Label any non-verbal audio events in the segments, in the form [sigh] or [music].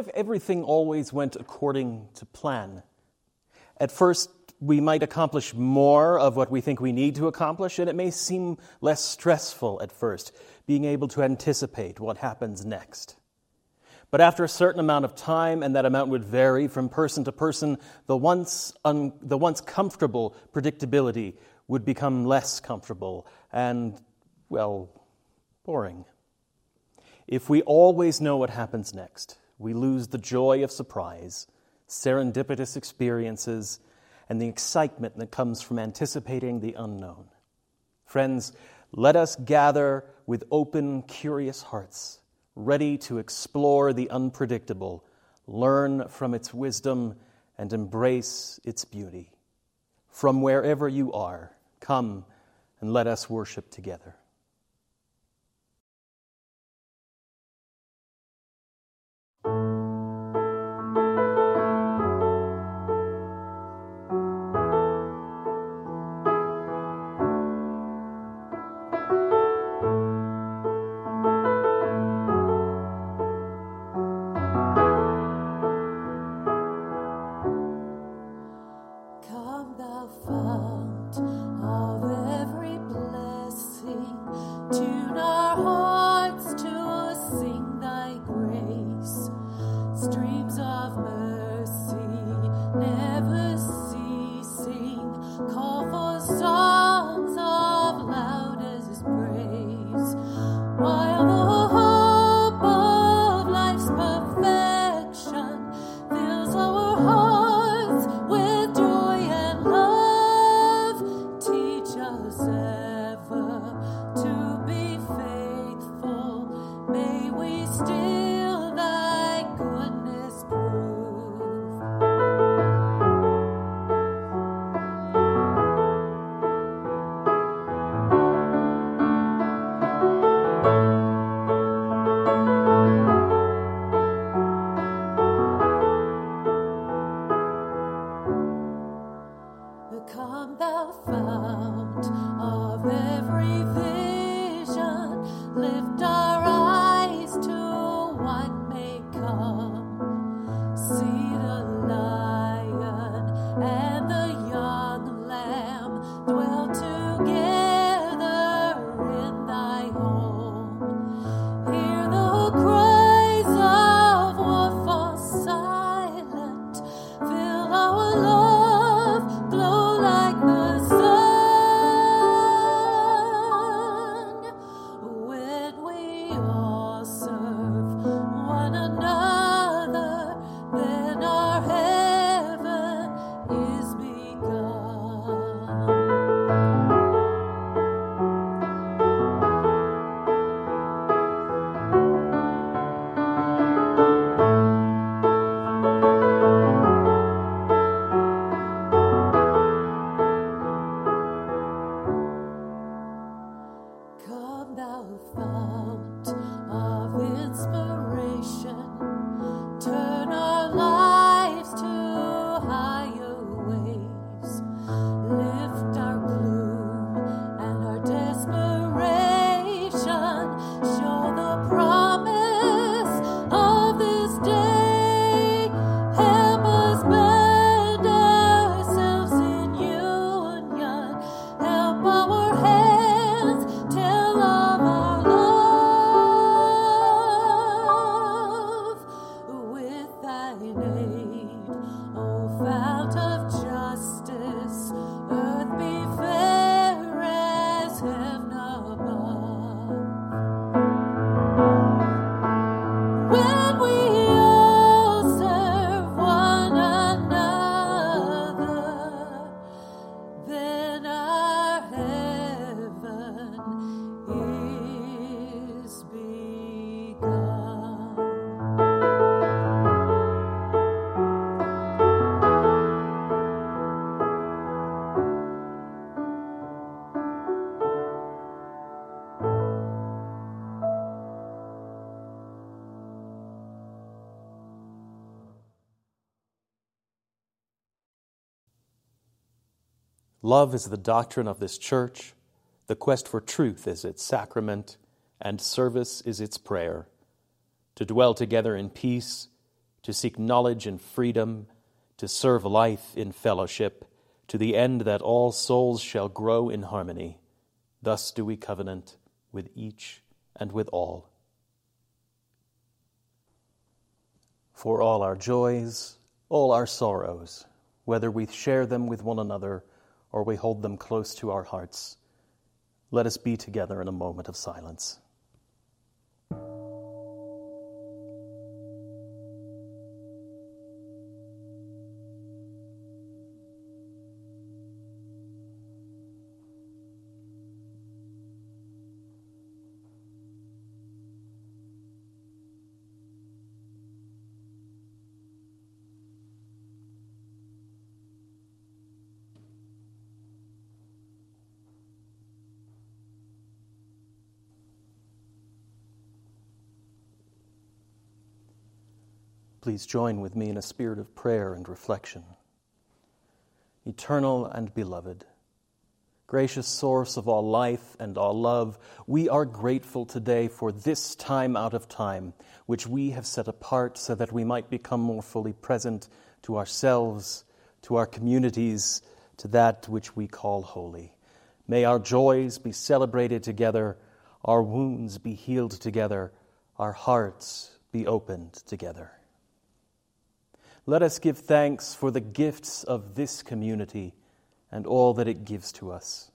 If everything always went according to plan? At first, we might accomplish more of what we think we need to accomplish, and it may seem less stressful at first, being able to anticipate what happens next. But after a certain amount of time, and that amount would vary from person to person, the once, un, the once comfortable predictability would become less comfortable and, well, boring. If we always know what happens next, we lose the joy of surprise, serendipitous experiences, and the excitement that comes from anticipating the unknown. Friends, let us gather with open, curious hearts, ready to explore the unpredictable, learn from its wisdom, and embrace its beauty. From wherever you are, come and let us worship together. Love is the doctrine of this church, the quest for truth is its sacrament, and service is its prayer. To dwell together in peace, to seek knowledge and freedom, to serve life in fellowship, to the end that all souls shall grow in harmony. Thus do we covenant with each and with all. For all our joys, all our sorrows, whether we share them with one another or we hold them close to our hearts, let us be together in a moment of silence. Please join with me in a spirit of prayer and reflection. Eternal and beloved, gracious source of all life and all love, we are grateful today for this time out of time, which we have set apart so that we might become more fully present to ourselves, to our communities, to that which we call holy. May our joys be celebrated together, our wounds be healed together, our hearts be opened together. Let us give thanks for the gifts of this community and all that it gives to us,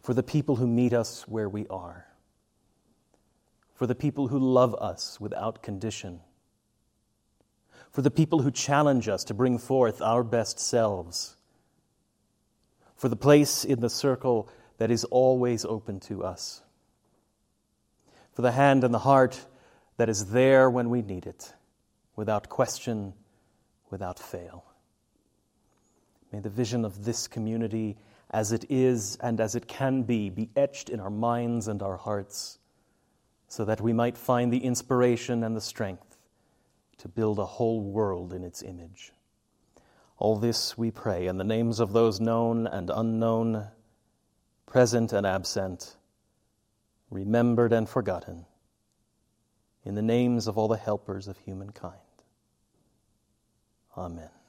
for the people who meet us where we are, for the people who love us without condition, for the people who challenge us to bring forth our best selves, for the place in the circle that is always open to us, for the hand and the heart that is there when we need it, without question without fail. May the vision of this community, as it is and as it can be, be etched in our minds and our hearts, so that we might find the inspiration and the strength to build a whole world in its image. All this we pray in the names of those known and unknown, present and absent, remembered and forgotten, in the names of all the helpers of humankind. Amen.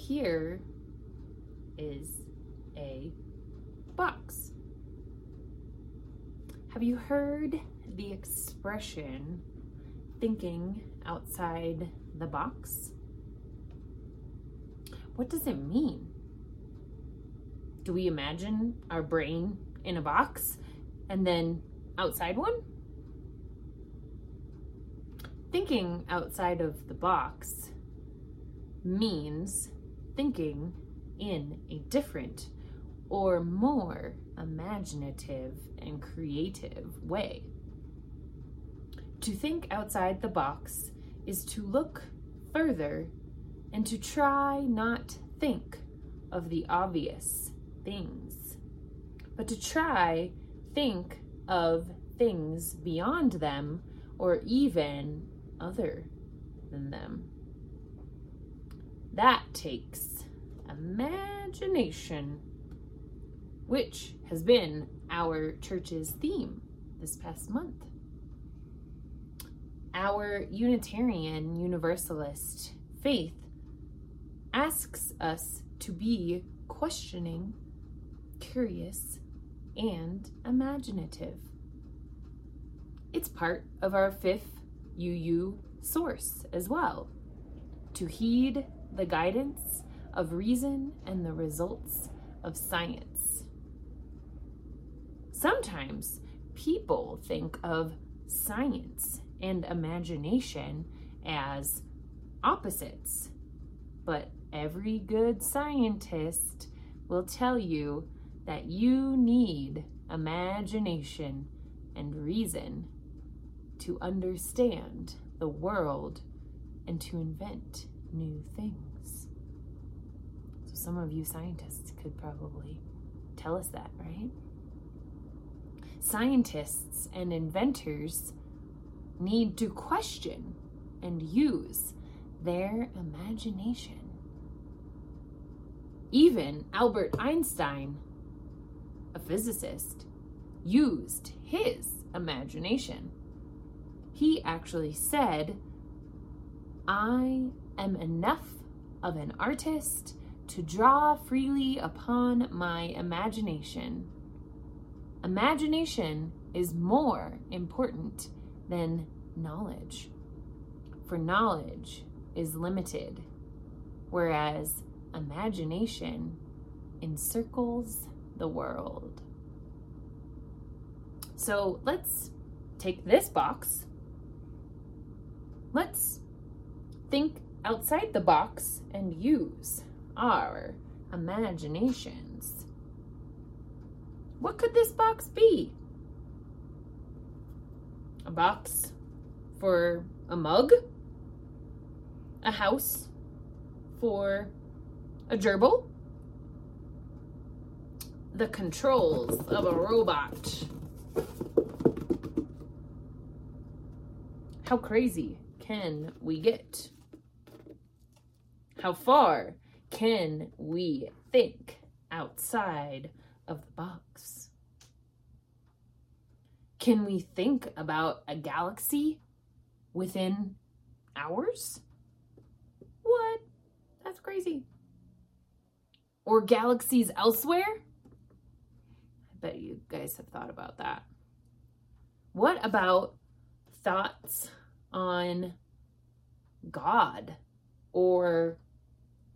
Here is a box. Have you heard the expression thinking outside the box? What does it mean? Do we imagine our brain in a box and then outside one? Thinking outside of the box means thinking in a different or more imaginative and creative way. To think outside the box is to look further and to try not think of the obvious things, but to try think of things beyond them or even other than them. That takes imagination, which has been our church's theme this past month. Our Unitarian Universalist faith asks us to be questioning, curious, and imaginative. It's part of our fifth UU source as well to heed the guidance of reason and the results of science. Sometimes people think of science and imagination as opposites, but every good scientist will tell you that you need imagination and reason to understand the world and to invent new things. So, some of you scientists could probably tell us that, right? Scientists and inventors need to question and use their imagination. Even Albert Einstein, a physicist, used his imagination. He actually said, I am enough of an artist to draw freely upon my imagination. Imagination is more important than knowledge, for knowledge is limited, whereas imagination encircles the world. So let's take this box. Let's think outside the box and use our imaginations. What could this box be? A box for a mug? A house for a gerbil? The controls of a robot. How crazy can we get? How far can we think outside of the box? Can we think about a galaxy within hours? What? That's crazy. Or galaxies elsewhere? I bet you guys have thought about that. What about thoughts on God or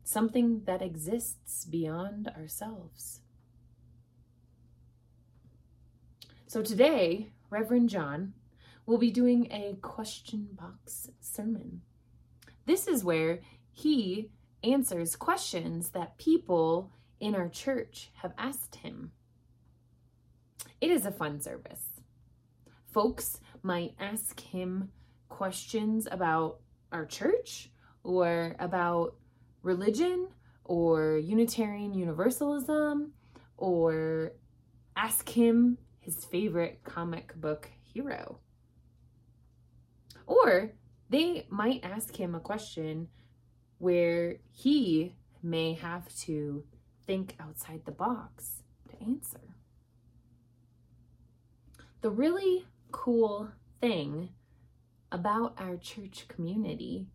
something that exists beyond ourselves? So today, Reverend John will be doing a question box sermon. This is where he answers questions that people in our church have asked him. It is a fun service. Folks might ask him questions about our church or about religion or Unitarian Universalism or ask him his favorite comic book hero. Or they might ask him a question where he may have to think outside the box to answer. The really cool thing about our church community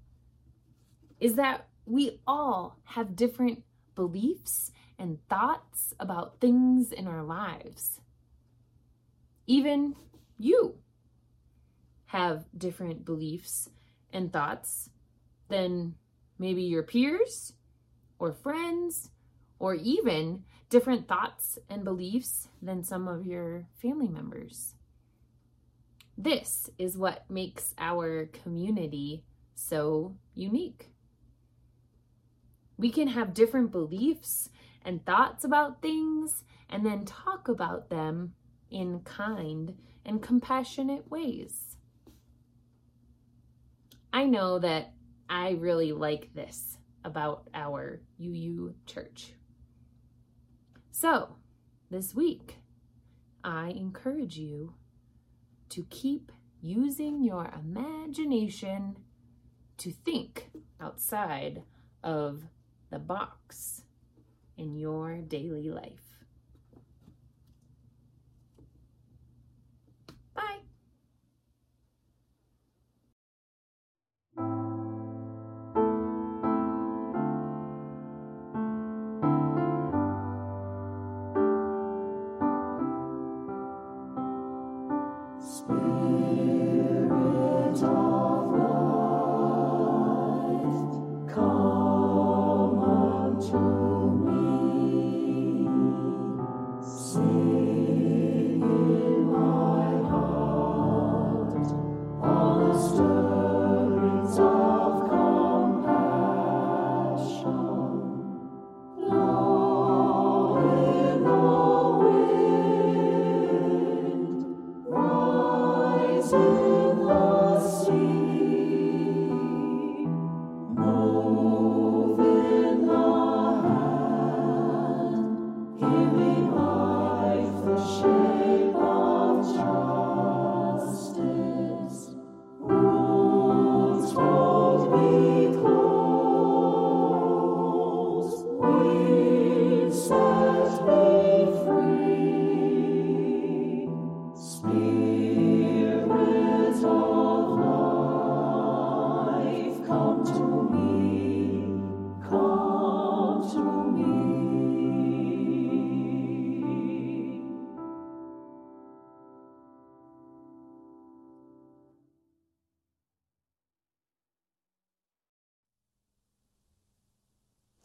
is that we all have different beliefs and thoughts about things in our lives. Even you have different beliefs and thoughts than maybe your peers or friends, or even different thoughts and beliefs than some of your family members. This is what makes our community so unique. We can have different beliefs and thoughts about things and then talk about them in kind and compassionate ways. I know that I really like this about our UU church. So, this week, I encourage you to keep using your imagination to think outside of the box in your daily life.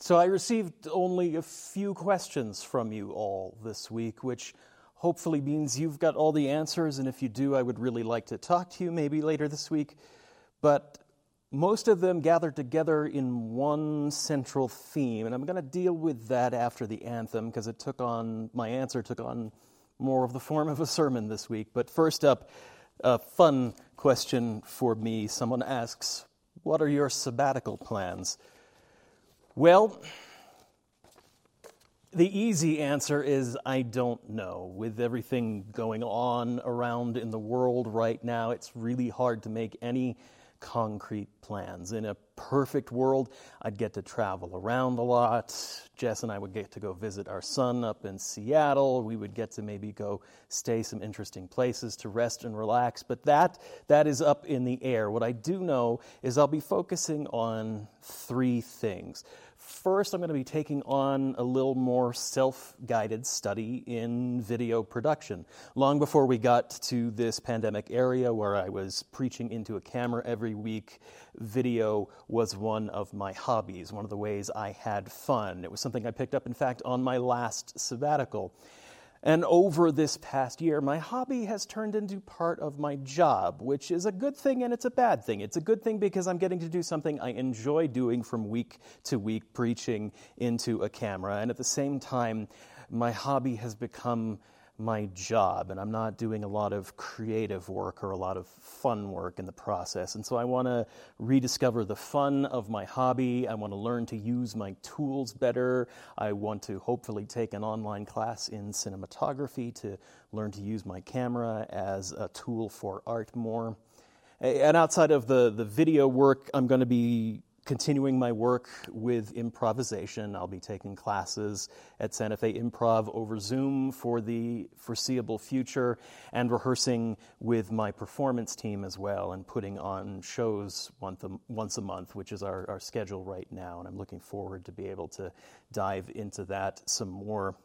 So I received only a few questions from you all this week, which hopefully means you've got all the answers. And if you do, I would really like to talk to you maybe later this week. But most of them gathered together in one central theme. And I'm going to deal with that after the anthem because it took on, my answer took on more of the form of a sermon this week. But first up, a fun question for me. Someone asks, What are your sabbatical plans? Well, the easy answer is I don't know. With everything going on around in the world right now, it's really hard to make any concrete plans. In a perfect world, I'd get to travel around a lot. Jess and I would get to go visit our son up in Seattle. We would get to maybe go stay some interesting places to rest and relax. But that that is up in the air. What I do know is I'll be focusing on three things. First, I'm going to be taking on a little more self guided study in video production. Long before we got to this pandemic area where I was preaching into a camera every week, video was one of my hobbies, one of the ways I had fun. It was something I picked up, in fact, on my last sabbatical. And over this past year, my hobby has turned into part of my job, which is a good thing and it's a bad thing. It's a good thing because I'm getting to do something I enjoy doing from week to week, preaching into a camera. And at the same time, my hobby has become my job and I'm not doing a lot of creative work or a lot of fun work in the process. And so I want to rediscover the fun of my hobby. I want to learn to use my tools better. I want to hopefully take an online class in cinematography to learn to use my camera as a tool for art more. And outside of the, the video work, I'm going to be continuing my work with improvisation. I'll be taking classes at Santa Fe Improv over Zoom for the foreseeable future and rehearsing with my performance team as well and putting on shows once a, month, which is our, our schedule right now. And I'm looking forward to be able to dive into that some more.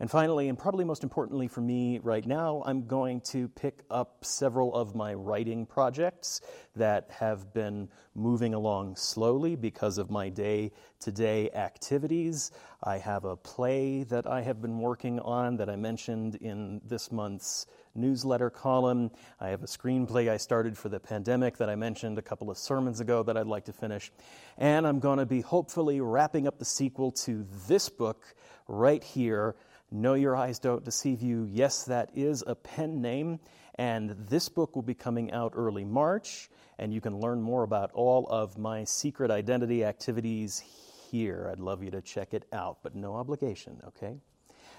And finally, and probably most importantly for me right now, I'm going to pick up several of my writing projects that have been moving along slowly because of my day to day activities. I have a play that I have been working on that I mentioned in this month's newsletter column. I have a screenplay I started for the pandemic that I mentioned a couple of sermons ago that I'd like to finish. And I'm going to be hopefully wrapping up the sequel to this book right here Know Your Eyes Don't Deceive You. Yes, that is a pen name. And this book will be coming out early March. And you can learn more about all of my secret identity activities here. I'd love you to check it out, but no obligation, okay?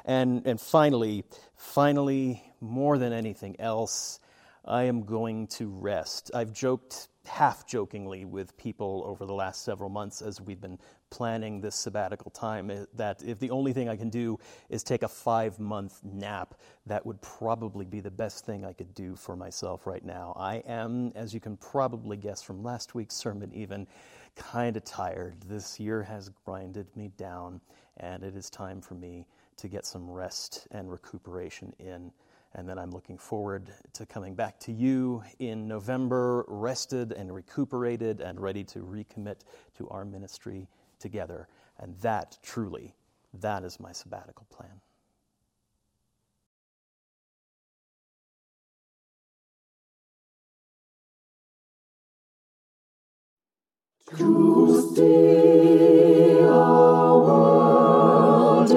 And, and finally, finally, more than anything else, I am going to rest. I've joked half jokingly with people over the last several months as we've been planning this sabbatical time eh, that if the only thing I can do is take a five month nap, that would probably be the best thing I could do for myself right now. I am, as you can probably guess from last week's sermon, even kind of tired. This year has grinded me down, and it is time for me to get some rest and recuperation in. And then I'm looking forward to coming back to you in November, rested and recuperated and ready to recommit to our ministry together. And that truly, that is my sabbatical plan. See our world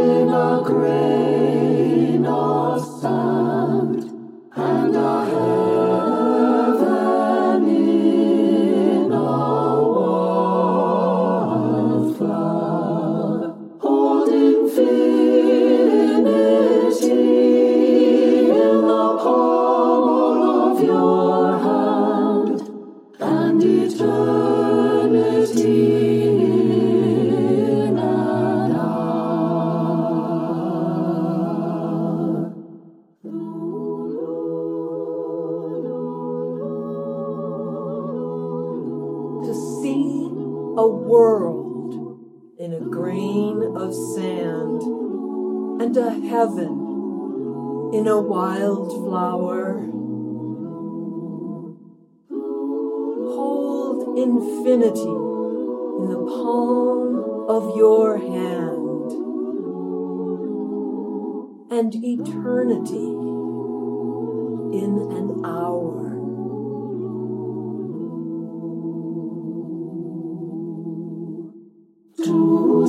heaven in a wildflower. Hold infinity in the palm of your hand and eternity in an hour. To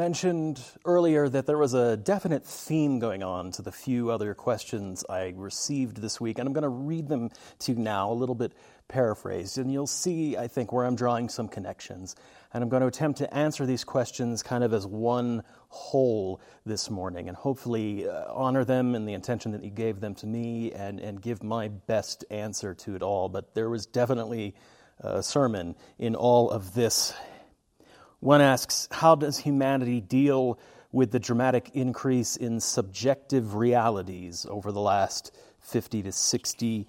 mentioned earlier that there was a definite theme going on to the few other questions I received this week, and I'm going to read them to you now, a little bit paraphrased, and you'll see, I think, where I'm drawing some connections. And I'm going to attempt to answer these questions kind of as one whole this morning, and hopefully uh, honor them in the intention that you gave them to me and, and give my best answer to it all. But there was definitely a sermon in all of this one asks, how does humanity deal with the dramatic increase in subjective realities over the last 50 to 60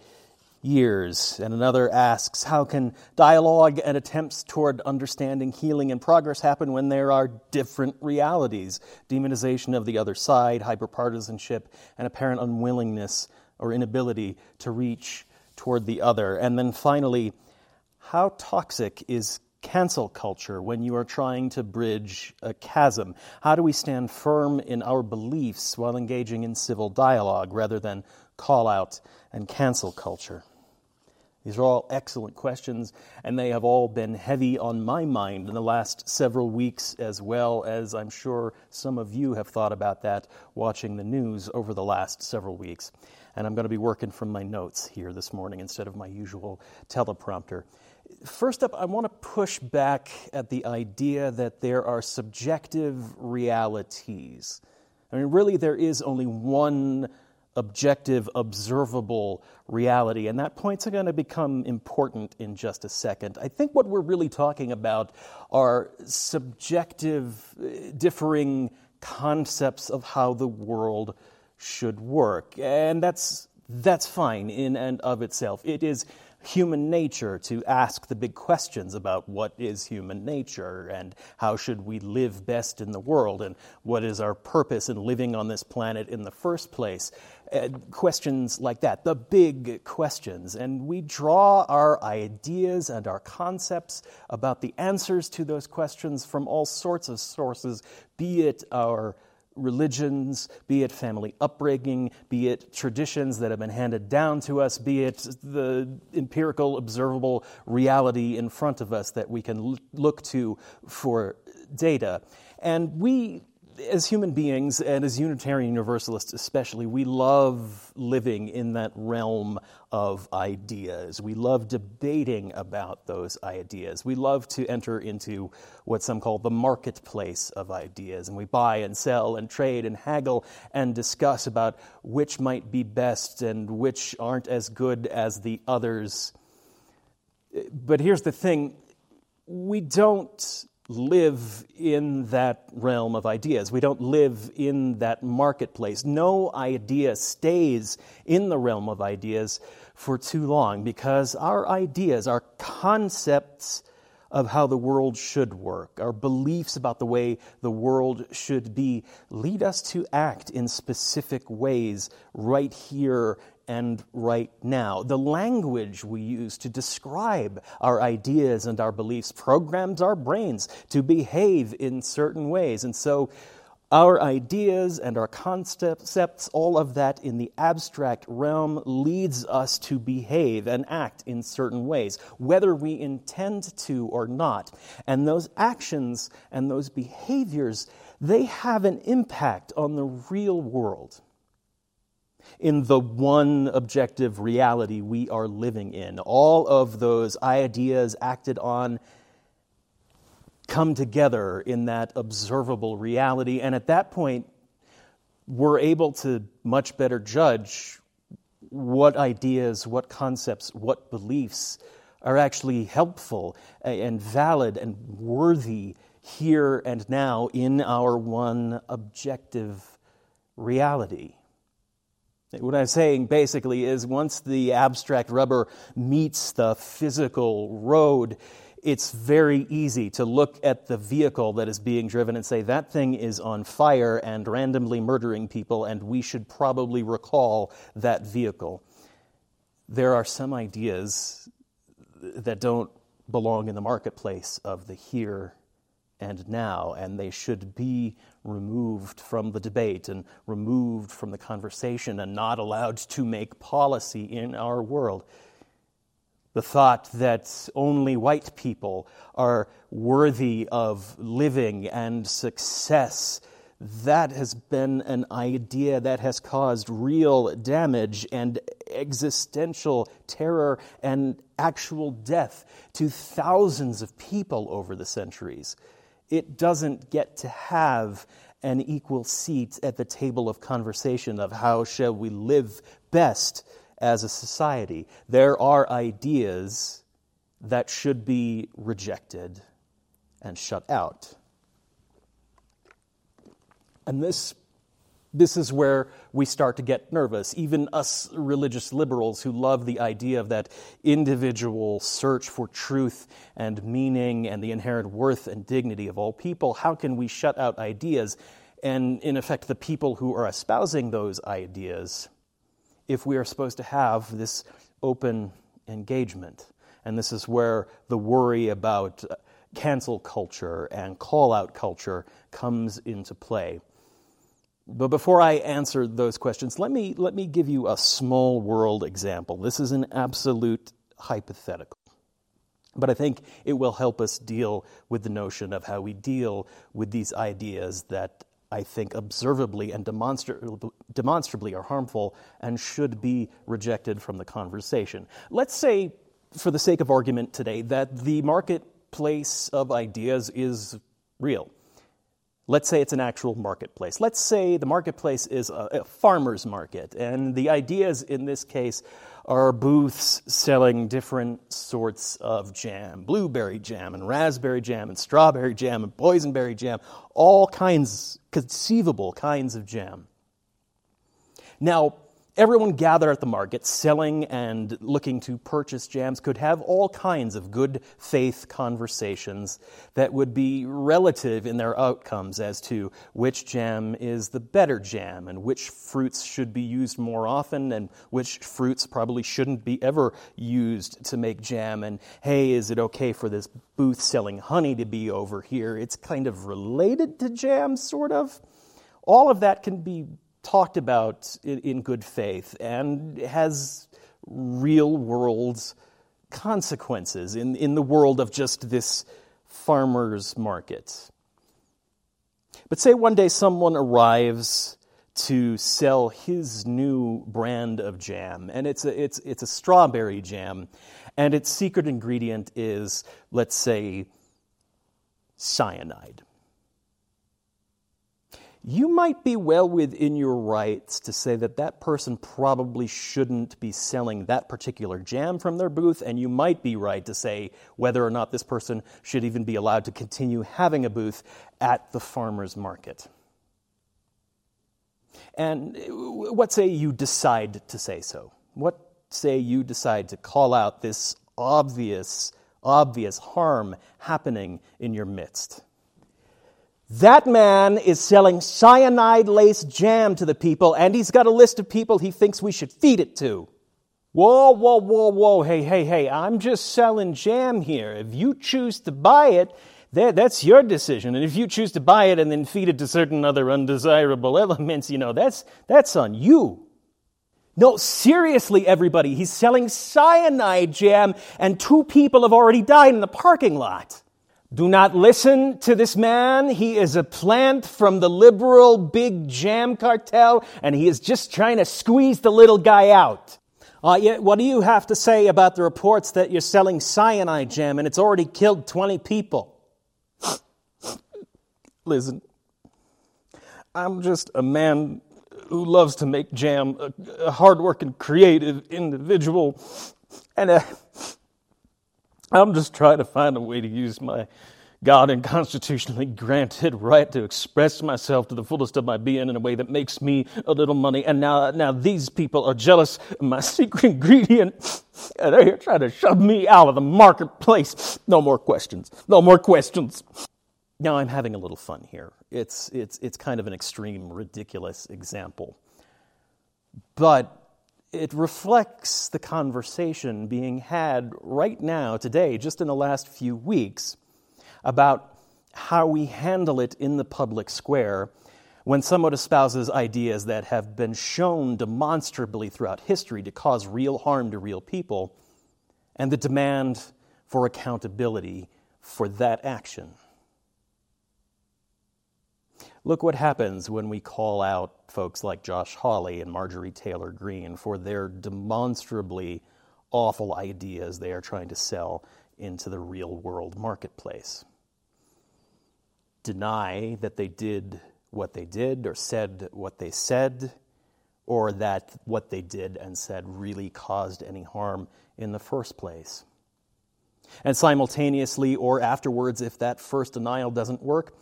years? And another asks, how can dialogue and attempts toward understanding, healing, and progress happen when there are different realities? Demonization of the other side, hyperpartisanship, and apparent unwillingness or inability to reach toward the other. And then finally, how toxic is cancel culture when you are trying to bridge a chasm? How do we stand firm in our beliefs while engaging in civil dialogue rather than call out and cancel culture? These are all excellent questions, and they have all been heavy on my mind in the last several weeks, as well as I'm sure some of you have thought about that watching the news over the last several weeks. And I'm going to be working from my notes here this morning instead of my usual teleprompter. First up, I want to push back at the idea that there are subjective realities. I mean, really, there is only one objective, observable reality. And that point's going to become important in just a second. I think what we're really talking about are subjective, differing concepts of how the world should work. And that's, that's fine in and of itself. It is human nature to ask the big questions about what is human nature and how should we live best in the world and what is our purpose in living on this planet in the first place. Uh, questions like that, the big questions. And we draw our ideas and our concepts about the answers to those questions from all sorts of sources, be it our religions, be it family upbringing, be it traditions that have been handed down to us, be it the empirical, observable reality in front of us that we can look to for data. And we as human beings and as Unitarian Universalists especially, we love living in that realm of ideas. We love debating about those ideas. We love to enter into what some call the marketplace of ideas, and we buy and sell and trade and haggle and discuss about which might be best and which aren't as good as the others. But here's the thing we don't live in that realm of ideas. We don't live in that marketplace. No idea stays in the realm of ideas for too long because our ideas, our concepts of how the world should work, our beliefs about the way the world should be, lead us to act in specific ways right here and right now. The language we use to describe our ideas and our beliefs programs our brains to behave in certain ways. And so, our ideas and our concepts, all of that in the abstract realm, leads us to behave and act in certain ways, whether we intend to or not. And those actions and those behaviors, they have an impact on the real world in the one objective reality we are living in. All of those ideas acted on come together in that observable reality. And at that point, we're able to much better judge what ideas, what concepts, what beliefs are actually helpful and valid and worthy here and now in our one objective reality. What I'm saying basically is once the abstract rubber meets the physical road, it's very easy to look at the vehicle that is being driven and say, that thing is on fire and randomly murdering people, and we should probably recall that vehicle. There are some ideas that don't belong in the marketplace of the here and now, and they should be removed from the debate and removed from the conversation and not allowed to make policy in our world. The thought that only white people are worthy of living and success, that has been an idea that has caused real damage and existential terror and actual death to thousands of people over the centuries it doesn't get to have an equal seat at the table of conversation of how shall we live best as a society. There are ideas that should be rejected and shut out. And this this is where we start to get nervous. Even us religious liberals who love the idea of that individual search for truth and meaning and the inherent worth and dignity of all people, how can we shut out ideas and, in effect, the people who are espousing those ideas if we are supposed to have this open engagement? And this is where the worry about uh, cancel culture and call out culture comes into play. But before I answer those questions, let me, let me give you a small world example. This is an absolute hypothetical. But I think it will help us deal with the notion of how we deal with these ideas that I think observably and demonstra- demonstrably are harmful and should be rejected from the conversation. Let's say, for the sake of argument today, that the marketplace of ideas is real. Let's say it's an actual marketplace. Let's say the marketplace is a, a farmer's market, and the ideas in this case are booths selling different sorts of jam blueberry jam, and raspberry jam, and strawberry jam, and boysenberry jam, all kinds, conceivable kinds of jam. Now, Everyone gathered at the market, selling and looking to purchase jams, could have all kinds of good faith conversations that would be relative in their outcomes as to which jam is the better jam and which fruits should be used more often and which fruits probably shouldn't be ever used to make jam. And hey, is it okay for this booth selling honey to be over here? It's kind of related to jam, sort of. All of that can be talked about in good faith and has real world consequences in, in the world of just this farmer's market. But say one day someone arrives to sell his new brand of jam, and it's a, it's, it's a strawberry jam, and its secret ingredient is, let's say, cyanide you might be well within your rights to say that that person probably shouldn't be selling that particular jam from their booth, and you might be right to say whether or not this person should even be allowed to continue having a booth at the farmer's market. And what say you decide to say so? What say you decide to call out this obvious, obvious harm happening in your midst? That man is selling cyanide laced jam to the people, and he's got a list of people he thinks we should feed it to. Whoa, whoa, whoa, whoa, hey, hey, hey, I'm just selling jam here. If you choose to buy it, that's your decision. And if you choose to buy it and then feed it to certain other undesirable [laughs] elements, you know, that's, that's on you. No, seriously, everybody, he's selling cyanide jam, and two people have already died in the parking lot. Do not listen to this man. He is a plant from the liberal big jam cartel, and he is just trying to squeeze the little guy out. Uh, what do you have to say about the reports that you're selling cyanide jam and it's already killed 20 people? Listen, I'm just a man who loves to make jam, a, a hardworking, creative individual, and a I'm just trying to find a way to use my God and constitutionally granted right to express myself to the fullest of my being in a way that makes me a little money. And now, now these people are jealous of my [laughs] secret ingredient, and they're here trying to shove me out of the marketplace. No more questions. No more questions. Now I'm having a little fun here. It's, it's, it's kind of an extreme, ridiculous example. But it reflects the conversation being had right now, today, just in the last few weeks, about how we handle it in the public square when someone espouses ideas that have been shown demonstrably throughout history to cause real harm to real people, and the demand for accountability for that action. Look what happens when we call out folks like Josh Hawley and Marjorie Taylor Greene for their demonstrably awful ideas they are trying to sell into the real world marketplace. Deny that they did what they did or said what they said, or that what they did and said really caused any harm in the first place. And simultaneously, or afterwards, if that first denial doesn't work,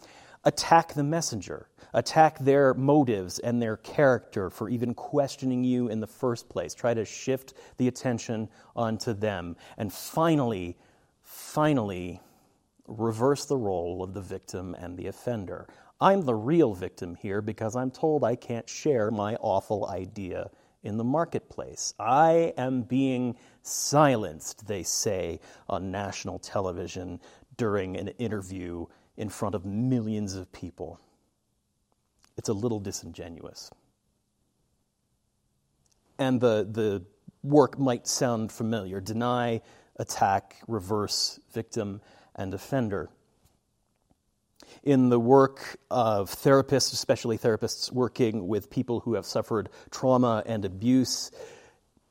attack the messenger, attack their motives and their character for even questioning you in the first place. Try to shift the attention onto them. And finally, finally, reverse the role of the victim and the offender. I'm the real victim here because I'm told I can't share my awful idea in the marketplace. I am being silenced, they say on national television during an interview in front of millions of people. It's a little disingenuous. And the, the work might sound familiar deny, attack, reverse, victim, and offender. In the work of therapists, especially therapists working with people who have suffered trauma and abuse,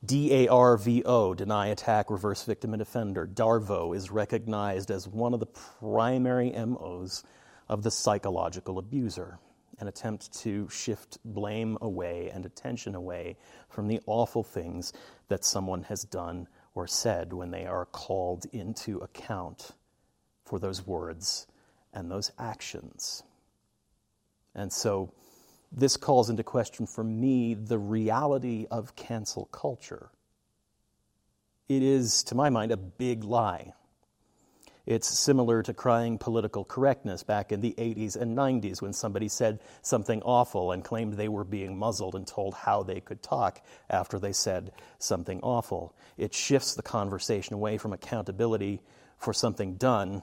DARVO, deny, attack, reverse, victim, and offender, DARVO is recognized as one of the primary MOs of the psychological abuser an attempt to shift blame away and attention away from the awful things that someone has done or said when they are called into account for those words and those actions. And so this calls into question for me the reality of cancel culture. It is, to my mind, a big lie. It's similar to crying political correctness back in the 80s and 90s when somebody said something awful and claimed they were being muzzled and told how they could talk after they said something awful. It shifts the conversation away from accountability for something done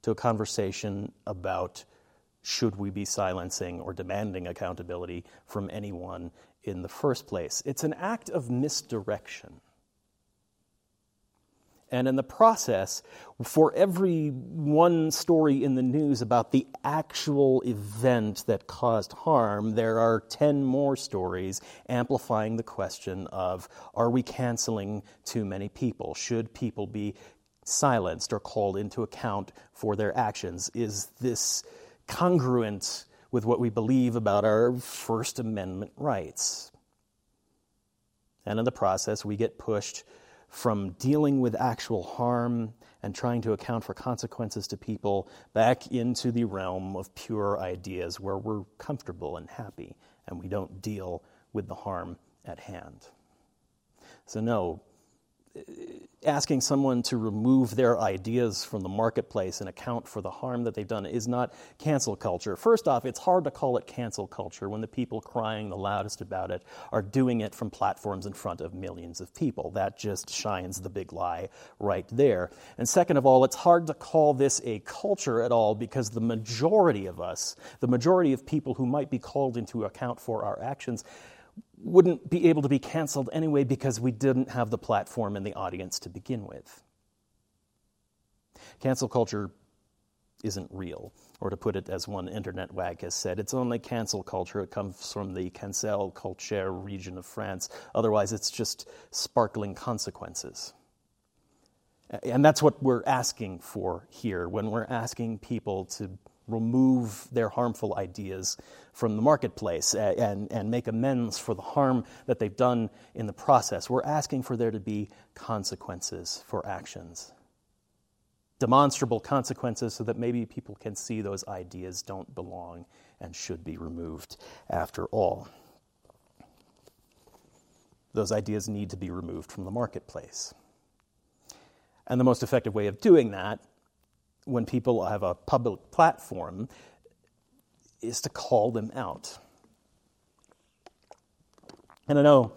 to a conversation about should we be silencing or demanding accountability from anyone in the first place. It's an act of misdirection. And in the process, for every one story in the news about the actual event that caused harm, there are 10 more stories amplifying the question of are we canceling too many people? Should people be silenced or called into account for their actions? Is this congruent with what we believe about our First Amendment rights? And in the process, we get pushed from dealing with actual harm and trying to account for consequences to people back into the realm of pure ideas where we're comfortable and happy and we don't deal with the harm at hand. So, no, asking someone to remove their ideas from the marketplace and account for the harm that they've done is not cancel culture. First off, it's hard to call it cancel culture when the people crying the loudest about it are doing it from platforms in front of millions of people. That just shines the big lie right there. And second of all, it's hard to call this a culture at all because the majority of us, the majority of people who might be called into account for our actions, wouldn't be able to be canceled anyway because we didn't have the platform and the audience to begin with. Cancel culture isn't real. Or to put it as one internet wag has said, it's only cancel culture. It comes from the cancel culture region of France. Otherwise, it's just sparkling consequences. And that's what we're asking for here when we're asking people to remove their harmful ideas from the marketplace uh, and, and make amends for the harm that they've done in the process. We're asking for there to be consequences for actions, demonstrable consequences, so that maybe people can see those ideas don't belong and should be removed after all. Those ideas need to be removed from the marketplace. And the most effective way of doing that when people have a public platform is to call them out. And I know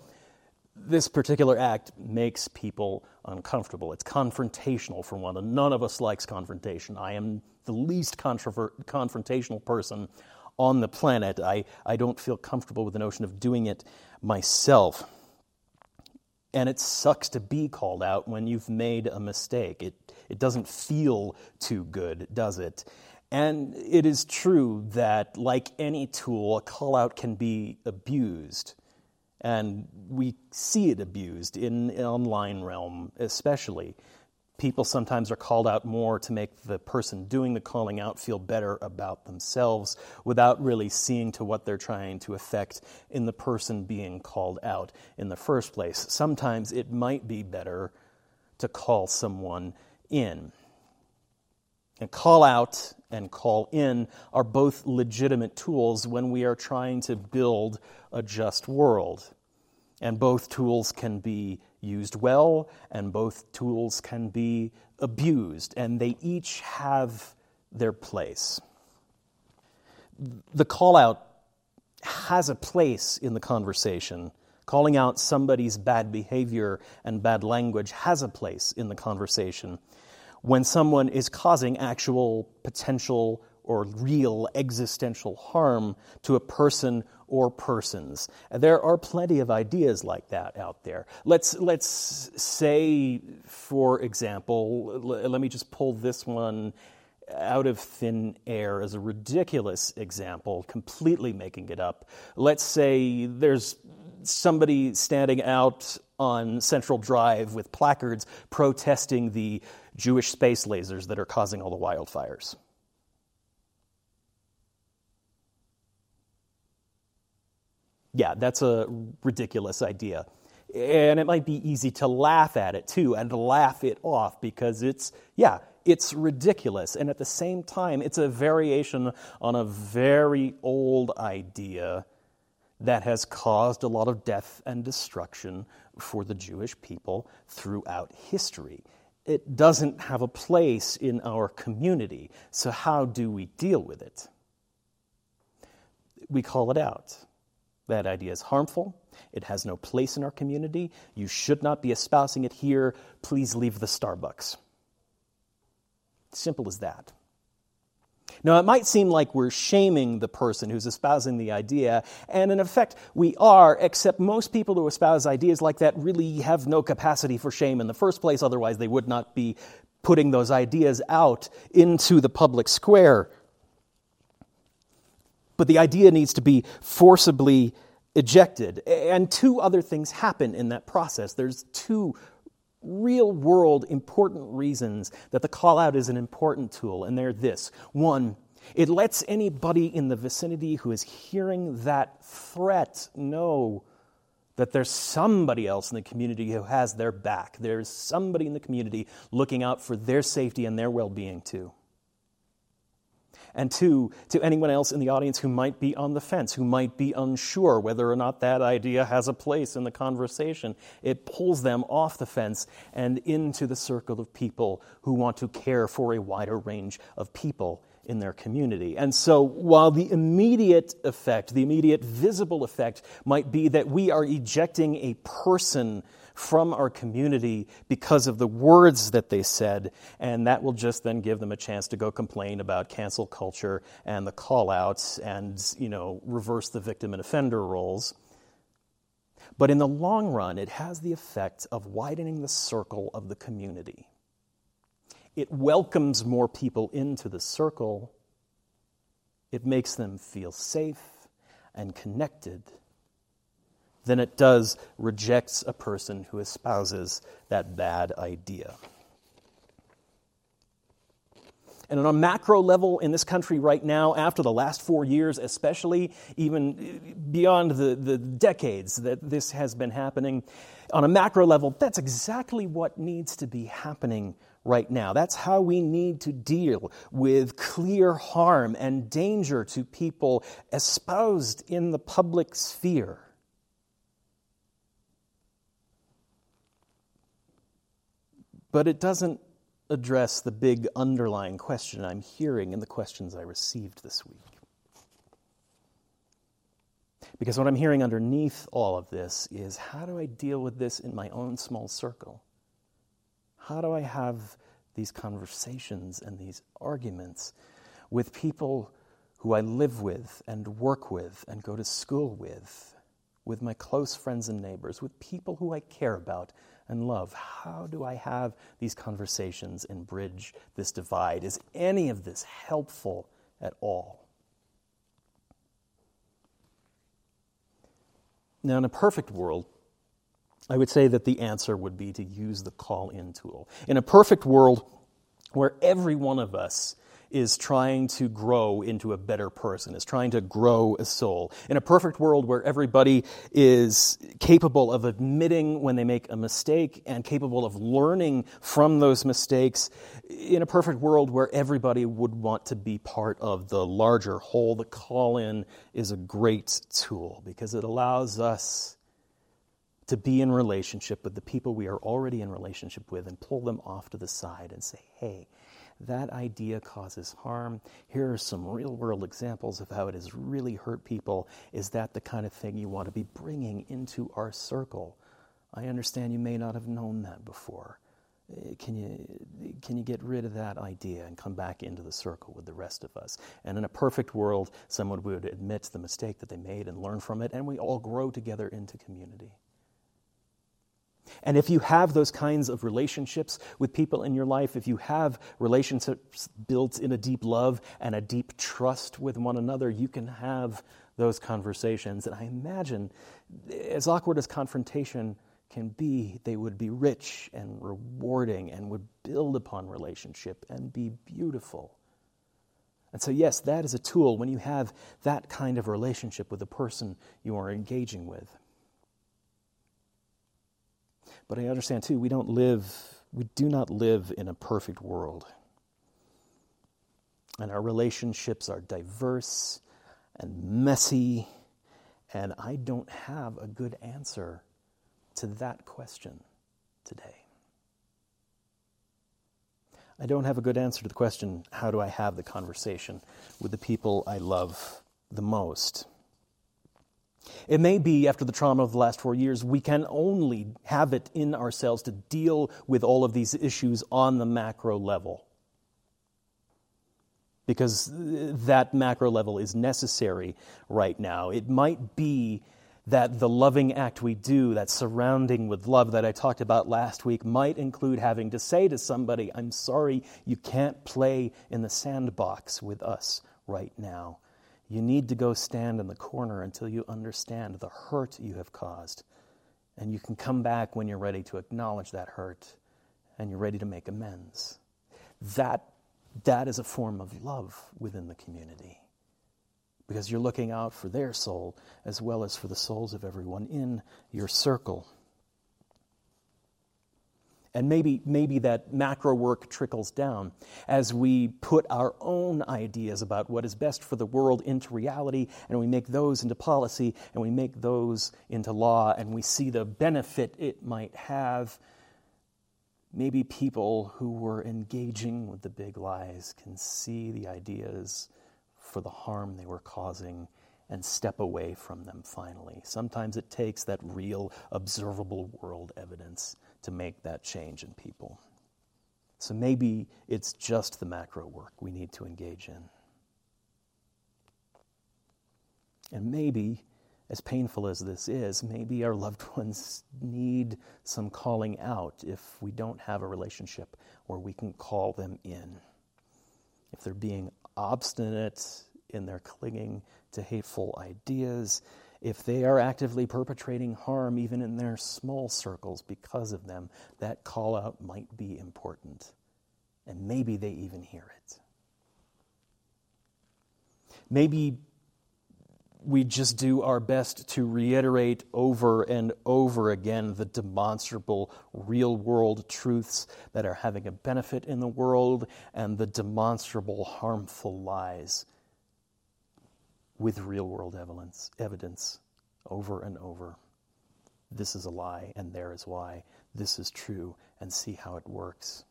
this particular act makes people uncomfortable. It's confrontational for one, and none of us likes confrontation. I am the least confrontational person on the planet. I, I don't feel comfortable with the notion of doing it myself. And it sucks to be called out when you've made a mistake. It, it doesn't feel too good, does it? And it is true that, like any tool, a call out can be abused. And we see it abused in, in online realm, especially. People sometimes are called out more to make the person doing the calling out feel better about themselves without really seeing to what they're trying to affect in the person being called out in the first place. Sometimes it might be better to call someone in. And call out and call in are both legitimate tools when we are trying to build a just world. And both tools can be used well, and both tools can be abused, and they each have their place. The call out has a place in the conversation. Calling out somebody's bad behavior and bad language has a place in the conversation when someone is causing actual potential or real existential harm to a person or persons. There are plenty of ideas like that out there. Let's, let's say, for example, l- let me just pull this one out of thin air as a ridiculous example, completely making it up. Let's say there's somebody standing out on Central Drive with placards protesting the Jewish space lasers that are causing all the wildfires. Yeah, that's a ridiculous idea. And it might be easy to laugh at it too and laugh it off because it's, yeah, it's ridiculous. And at the same time, it's a variation on a very old idea that has caused a lot of death and destruction for the Jewish people throughout history. It doesn't have a place in our community. So, how do we deal with it? We call it out. That idea is harmful. It has no place in our community. You should not be espousing it here. Please leave the Starbucks. Simple as that. Now, it might seem like we're shaming the person who's espousing the idea, and in effect, we are, except most people who espouse ideas like that really have no capacity for shame in the first place, otherwise, they would not be putting those ideas out into the public square. But the idea needs to be forcibly ejected. And two other things happen in that process. There's two real world important reasons that the call out is an important tool, and they're this. One, it lets anybody in the vicinity who is hearing that threat know that there's somebody else in the community who has their back. There's somebody in the community looking out for their safety and their well being, too and two, to anyone else in the audience who might be on the fence, who might be unsure whether or not that idea has a place in the conversation. It pulls them off the fence and into the circle of people who want to care for a wider range of people in their community. And so, while the immediate effect, the immediate visible effect, might be that we are ejecting a person from our community because of the words that they said, and that will just then give them a chance to go complain about cancel culture and the call outs and, you know, reverse the victim and offender roles. But in the long run, it has the effect of widening the circle of the community. It welcomes more people into the circle. It makes them feel safe and connected than it does rejects a person who espouses that bad idea. And on a macro level in this country right now, after the last four years, especially, even beyond the, the decades that this has been happening, on a macro level, that's exactly what needs to be happening right now. That's how we need to deal with clear harm and danger to people espoused in the public sphere. But it doesn't address the big underlying question I'm hearing in the questions I received this week. Because what I'm hearing underneath all of this is how do I deal with this in my own small circle? How do I have these conversations and these arguments with people who I live with and work with and go to school with, with my close friends and neighbors, with people who I care about and love. How do I have these conversations and bridge this divide? Is any of this helpful at all? Now, in a perfect world, I would say that the answer would be to use the call in tool. In a perfect world where every one of us is trying to grow into a better person, is trying to grow a soul. In a perfect world where everybody is capable of admitting when they make a mistake and capable of learning from those mistakes, in a perfect world where everybody would want to be part of the larger whole, the call in is a great tool because it allows us to be in relationship with the people we are already in relationship with and pull them off to the side and say, hey, that idea causes harm. Here are some real world examples of how it has really hurt people. Is that the kind of thing you want to be bringing into our circle? I understand you may not have known that before. Uh, Can you, can you get rid of that idea and come back into the circle with the rest of us? And in a perfect world, someone would admit the mistake that they made and learn from it, and we all grow together into community. And if you have those kinds of relationships with people in your life, if you have relationships built in a deep love and a deep trust with one another, you can have those conversations. And I imagine, as awkward as confrontation can be, they would be rich and rewarding and would build upon relationship and be beautiful. And so, yes, that is a tool when you have that kind of relationship with the person you are engaging with. But I understand too, we don't live, we do not live in a perfect world. And our relationships are diverse and messy, and I don't have a good answer to that question today. I don't have a good answer to the question how do I have the conversation with the people I love the most? It may be after the trauma of the last four years, we can only have it in ourselves to deal with all of these issues on the macro level. Because uh, that macro level is necessary right now. It might be that the loving act we do, that surrounding with love that I talked about last week, might include having to say to somebody, I'm sorry, you can't play in the sandbox with us right now. You need to go stand in the corner until you understand the hurt you have caused. And you can come back when you're ready to acknowledge that hurt and you're ready to make amends. That, that is a form of love within the community because you're looking out for their soul as well as for the souls of everyone in your circle. And maybe, maybe that macro work trickles down as we put our own ideas about what is best for the world into reality, and we make those into policy, and we make those into law, and we see the benefit it might have. Maybe people who were engaging with the big lies can see the ideas for the harm they were causing and step away from them finally. Sometimes it takes that real, observable world evidence to make that change in people. So maybe it's just the macro work we need to engage in. And maybe, as painful as this is, maybe our loved [laughs] ones need some calling out if we don't have a relationship where we can call them in. If they're being obstinate in their clinging to hateful ideas, if they are actively perpetrating harm even in their small circles because of them, that call out might be important. And maybe they even hear it. Maybe we just do our best to reiterate over and over again the demonstrable real world truths that are having a benefit in the world and the demonstrable harmful lies with real world evidence, evidence over and over. This is a lie, and there is why. This is true, and see how it works.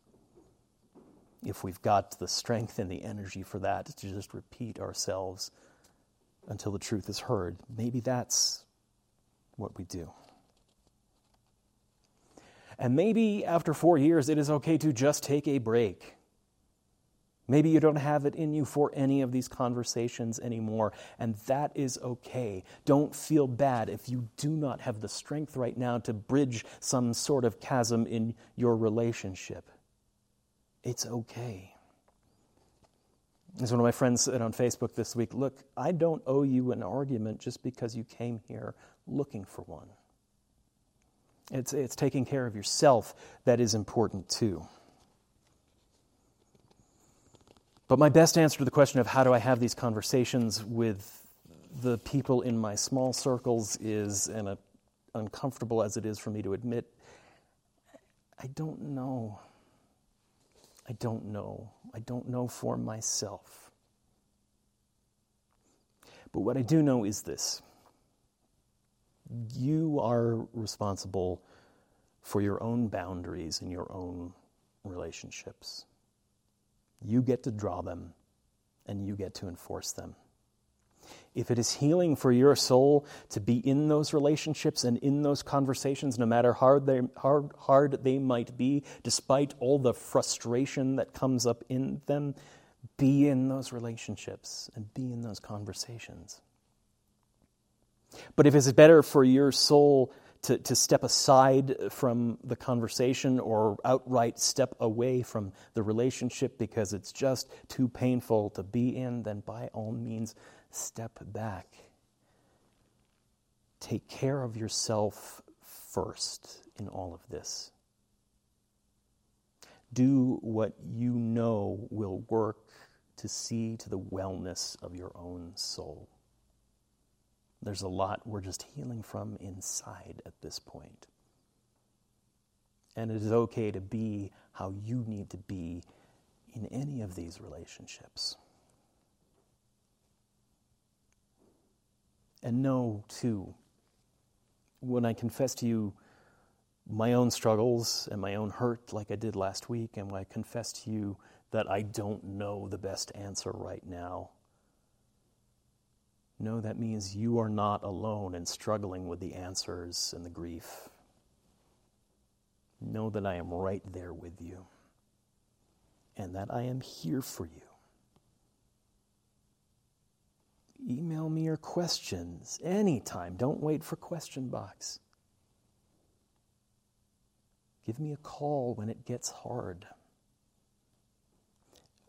If we've got the strength and the energy for that, to just repeat ourselves until the truth is heard, maybe that's what we do. And maybe after four years, it is okay to just take a break Maybe you don't have it in you for any of these conversations anymore, and that is okay. Don't feel bad if you do not have the strength right now to bridge some sort of chasm in your relationship. It's okay. As one of my friends said on Facebook this week, look, I don't owe you an argument just because you came here looking for one. It's, it's taking care of yourself that is important too. But my best answer to the question of how do I have these conversations with the people in my small circles is, and uncomfortable as it is for me to admit, I don't know. I don't know. I don't know for myself. But what I do know is this you are responsible for your own boundaries and your own relationships. You get to draw them and you get to enforce them. If it is healing for your soul to be in those relationships and in those conversations, no matter hard they, hard, hard they might be, despite all the frustration that comes up in them, be in those relationships and be in those conversations. But if it's better for your soul to, to step aside from the conversation or outright step away from the relationship because it's just too painful to be in, then by all means, step back. Take care of yourself first in all of this. Do what you know will work to see to the wellness of your own soul. There's a lot we're just healing from inside at this point. And it is okay to be how you need to be in any of these relationships. And know, too, when I confess to you my own struggles and my own hurt, like I did last week, and when I confess to you that I don't know the best answer right now, know that means you are not alone in struggling with the answers and the grief. Know that I am right there with you and that I am here for you. Email me your questions anytime. Don't wait for question box. Give me a call when it gets hard.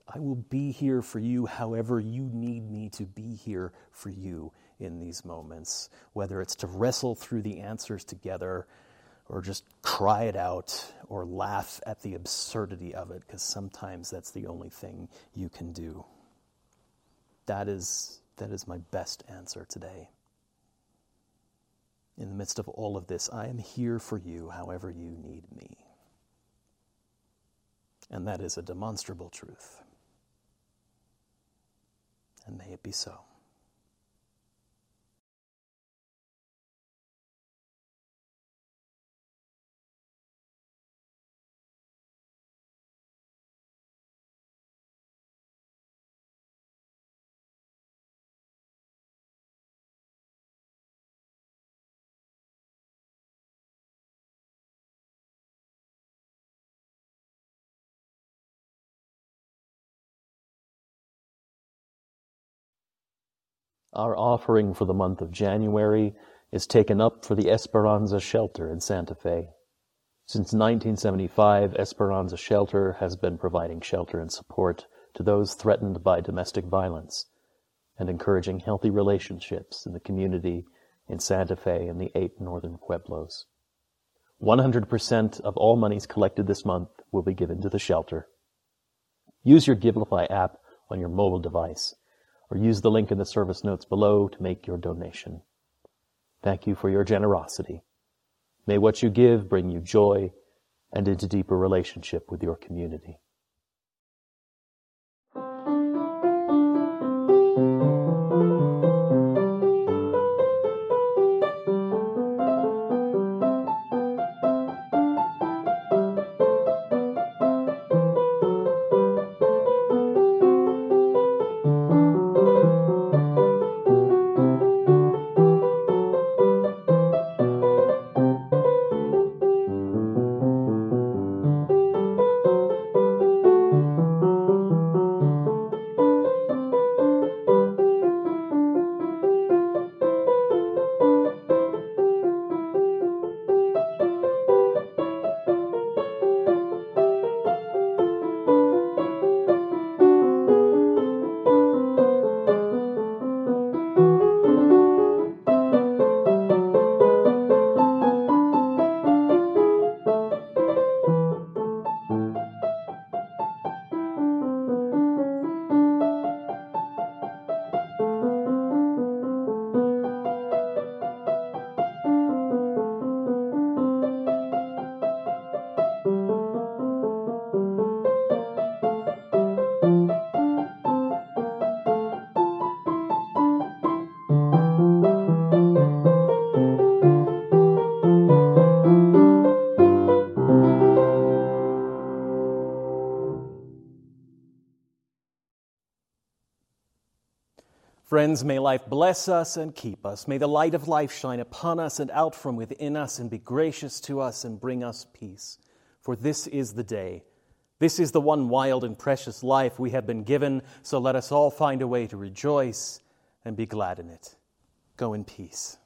I will be here for you however you need me to be here for you in these moments, whether it's to wrestle through the answers together or just cry it out or laugh at the absurdity of it, because sometimes that's the only thing you can do. That is that is my best answer today. In the midst of all of this, I am here for you however you need me. And that is a demonstrable truth. And may it be so. Our offering for the month of January is taken up for the Esperanza Shelter in Santa Fe. Since 1975, Esperanza Shelter has been providing shelter and support to those threatened by domestic violence and encouraging healthy relationships in the community in Santa Fe and the eight northern pueblos. 100% of all monies collected this month will be given to the shelter. Use your Givelify app on your mobile device or use the link in the service notes below to make your donation. Thank you for your generosity. May what you give bring you joy and into deeper relationship with your community. Friends, may life bless us and keep us. May the light of life shine upon us and out from within us and be gracious to us and bring us peace. For this is the day. This is the one wild and precious life we have been given, so let us all find a way to rejoice and be glad in it. Go in peace.